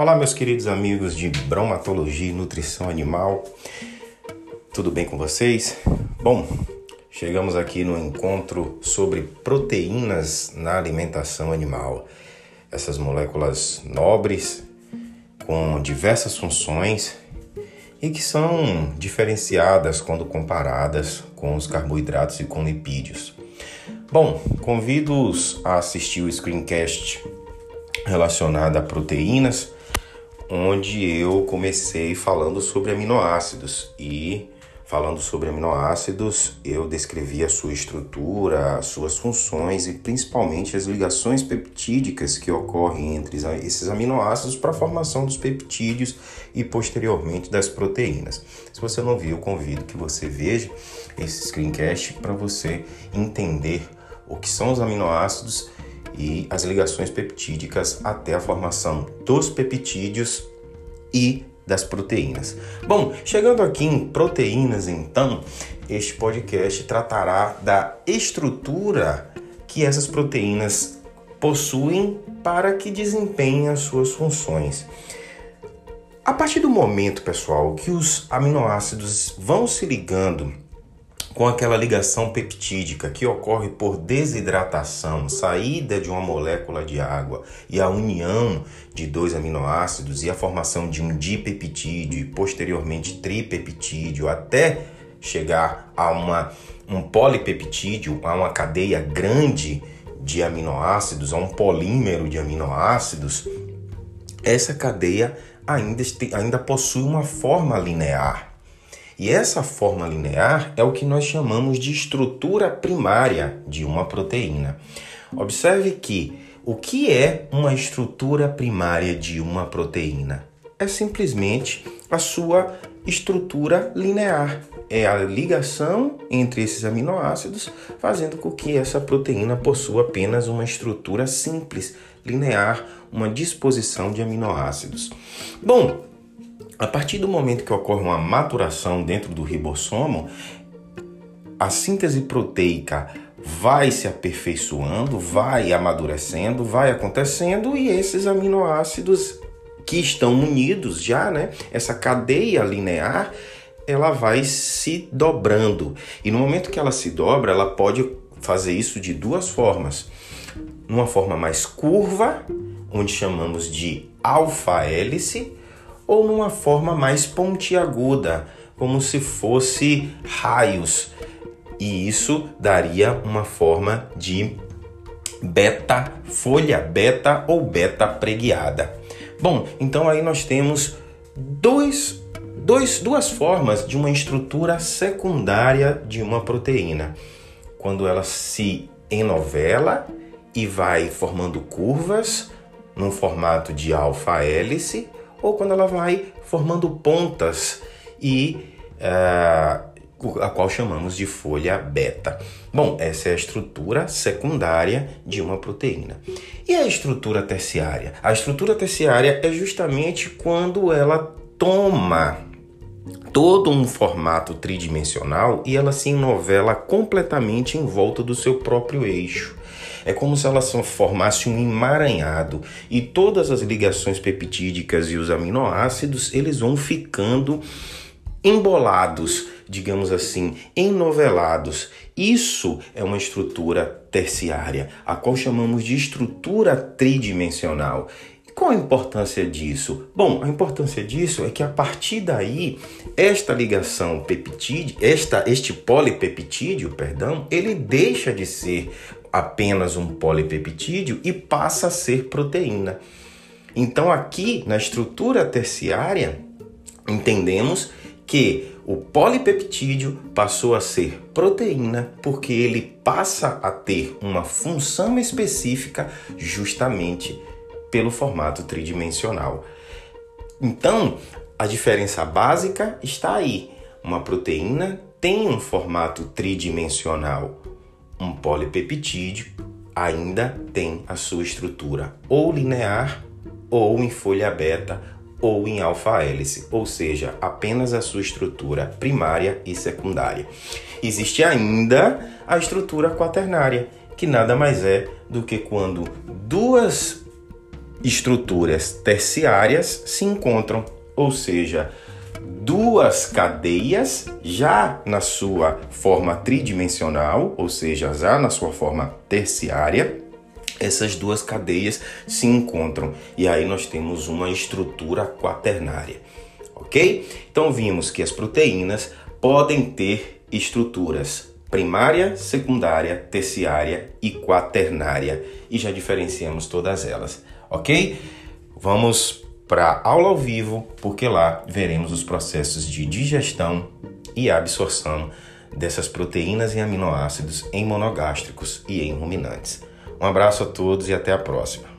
Olá, meus queridos amigos de bromatologia e nutrição animal. Tudo bem com vocês? Bom, chegamos aqui no encontro sobre proteínas na alimentação animal. Essas moléculas nobres com diversas funções e que são diferenciadas quando comparadas com os carboidratos e com lipídios. Bom, convido-os a assistir o screencast relacionado a proteínas onde eu comecei falando sobre aminoácidos e falando sobre aminoácidos, eu descrevi a sua estrutura, as suas funções e principalmente as ligações peptídicas que ocorrem entre esses aminoácidos para a formação dos peptídeos e posteriormente das proteínas. Se você não viu, convido que você veja esse screencast para você entender o que são os aminoácidos e as ligações peptídicas até a formação dos peptídeos e das proteínas. Bom, chegando aqui em proteínas, então, este podcast tratará da estrutura que essas proteínas possuem para que desempenhem as suas funções. A partir do momento, pessoal, que os aminoácidos vão se ligando com aquela ligação peptídica que ocorre por desidratação, saída de uma molécula de água e a união de dois aminoácidos e a formação de um dipeptídeo e posteriormente tripeptídeo até chegar a uma, um polipeptídeo, a uma cadeia grande de aminoácidos, a um polímero de aminoácidos, essa cadeia ainda, ainda possui uma forma linear. E essa forma linear é o que nós chamamos de estrutura primária de uma proteína. Observe que o que é uma estrutura primária de uma proteína? É simplesmente a sua estrutura linear. É a ligação entre esses aminoácidos, fazendo com que essa proteína possua apenas uma estrutura simples, linear, uma disposição de aminoácidos. Bom, a partir do momento que ocorre uma maturação dentro do ribossomo, a síntese proteica vai se aperfeiçoando, vai amadurecendo, vai acontecendo e esses aminoácidos que estão unidos já, né? Essa cadeia linear, ela vai se dobrando. E no momento que ela se dobra, ela pode fazer isso de duas formas. Numa forma mais curva, onde chamamos de alfa-hélice, ou numa forma mais pontiaguda, como se fosse raios. E isso daria uma forma de beta, folha beta ou beta preguiada. Bom, então aí nós temos dois, dois, duas formas de uma estrutura secundária de uma proteína. Quando ela se enovela e vai formando curvas no formato de alfa-hélice, ou quando ela vai formando pontas e uh, a qual chamamos de folha beta. Bom, essa é a estrutura secundária de uma proteína. E a estrutura terciária? A estrutura terciária é justamente quando ela toma todo um formato tridimensional e ela se enovela completamente em volta do seu próprio eixo. É como se ela formasse um emaranhado e todas as ligações peptídicas e os aminoácidos eles vão ficando embolados, digamos assim, enovelados. Isso é uma estrutura terciária, a qual chamamos de estrutura tridimensional. Qual a importância disso? Bom, a importância disso é que a partir daí, esta ligação peptídeo, esta, este polipeptídeo, perdão, ele deixa de ser apenas um polipeptídeo e passa a ser proteína. Então, aqui na estrutura terciária, entendemos que o polipeptídeo passou a ser proteína porque ele passa a ter uma função específica justamente pelo formato tridimensional. Então, a diferença básica está aí. Uma proteína tem um formato tridimensional. Um polipeptídeo ainda tem a sua estrutura ou linear, ou em folha beta, ou em alfa-hélice, ou seja, apenas a sua estrutura primária e secundária. Existe ainda a estrutura quaternária, que nada mais é do que quando duas estruturas terciárias se encontram, ou seja, duas cadeias já na sua forma tridimensional, ou seja, já na sua forma terciária, essas duas cadeias se encontram. E aí nós temos uma estrutura quaternária, ok? Então vimos que as proteínas podem ter estruturas primária, secundária, terciária e quaternária. E já diferenciamos todas elas, ok? Vamos para aula ao vivo, porque lá veremos os processos de digestão e absorção dessas proteínas e aminoácidos em monogástricos e em ruminantes. Um abraço a todos e até a próxima.